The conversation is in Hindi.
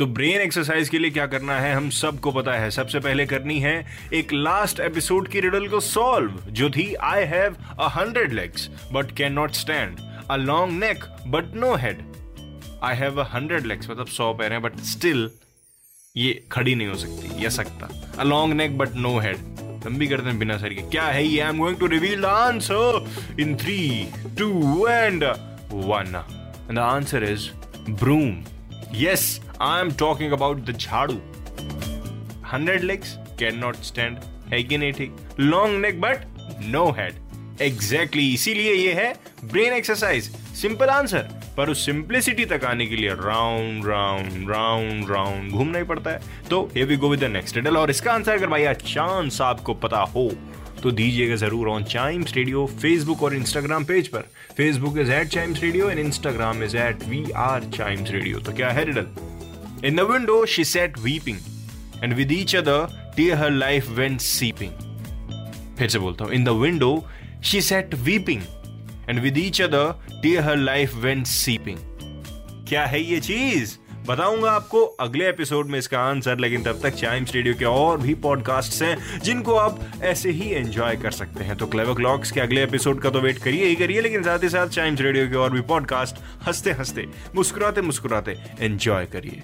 तो ब्रेन एक्सरसाइज के लिए क्या करना है हम सबको पता है। सबसे पहले करनी है एक लास्ट एपिसोड की रिडल को सॉल्व जो थी I have a hundred legs but can not stand a long neck but no head I have a hundred legs मतलब सौ पैर हैं बट स्टिल ये खड़ी नहीं हो सकती या सकता। A long neck but no head भी करते हैं बिना सर के। क्या है ये? I am going to reveal the answer in three two and one the answer is broom Yes, I am talking about the jhadu hundred legs cannot stand है कि नहीं ठीक long neck but no head exactly इसीलिए ये है ब्रेन एक्सरसाइज सिंपल आंसर पर उस सिंप्लिसिटी तक आने के लिए राउंड राउंड राउंड राउंड घूमना ही पड़ता है। तो ये we go with the next riddle और इसका आंसर अगर भाई चांस आपको पता हो तो दीजिएगा ज़रूर ऑन चाइम्स रेडियो फेसबुक और इंस्टाग्राम पेज पर। Facebook is at Chimes radio and Instagram is at we are Chimes radio तो क्या है riddle in the window she sat weeping and with each other tea her life went seeping फिर से बोलता हूँ in the window she sat weeping and with each other tea her life went seeping क्या है ये चीज़? बताऊँगा आपको, अगले एपिसोड में इसका आंसर लेकिन तब तक चाइम्स रेडियो के और भी पॉडकास्ट हैं, जिनको आप ऐसे ही एंजॉय कर सकते हैं। तो क्लेवर क्लॉक्स के अगले एपिसोड का तो वेट करिए, ही करिए, लेकिन साथ ही साथ चाइम्स रेडियो के और भी पॉडकास्ट हँसते हँसते मुस्कुराते मुस्कुराते एंजॉय करिए।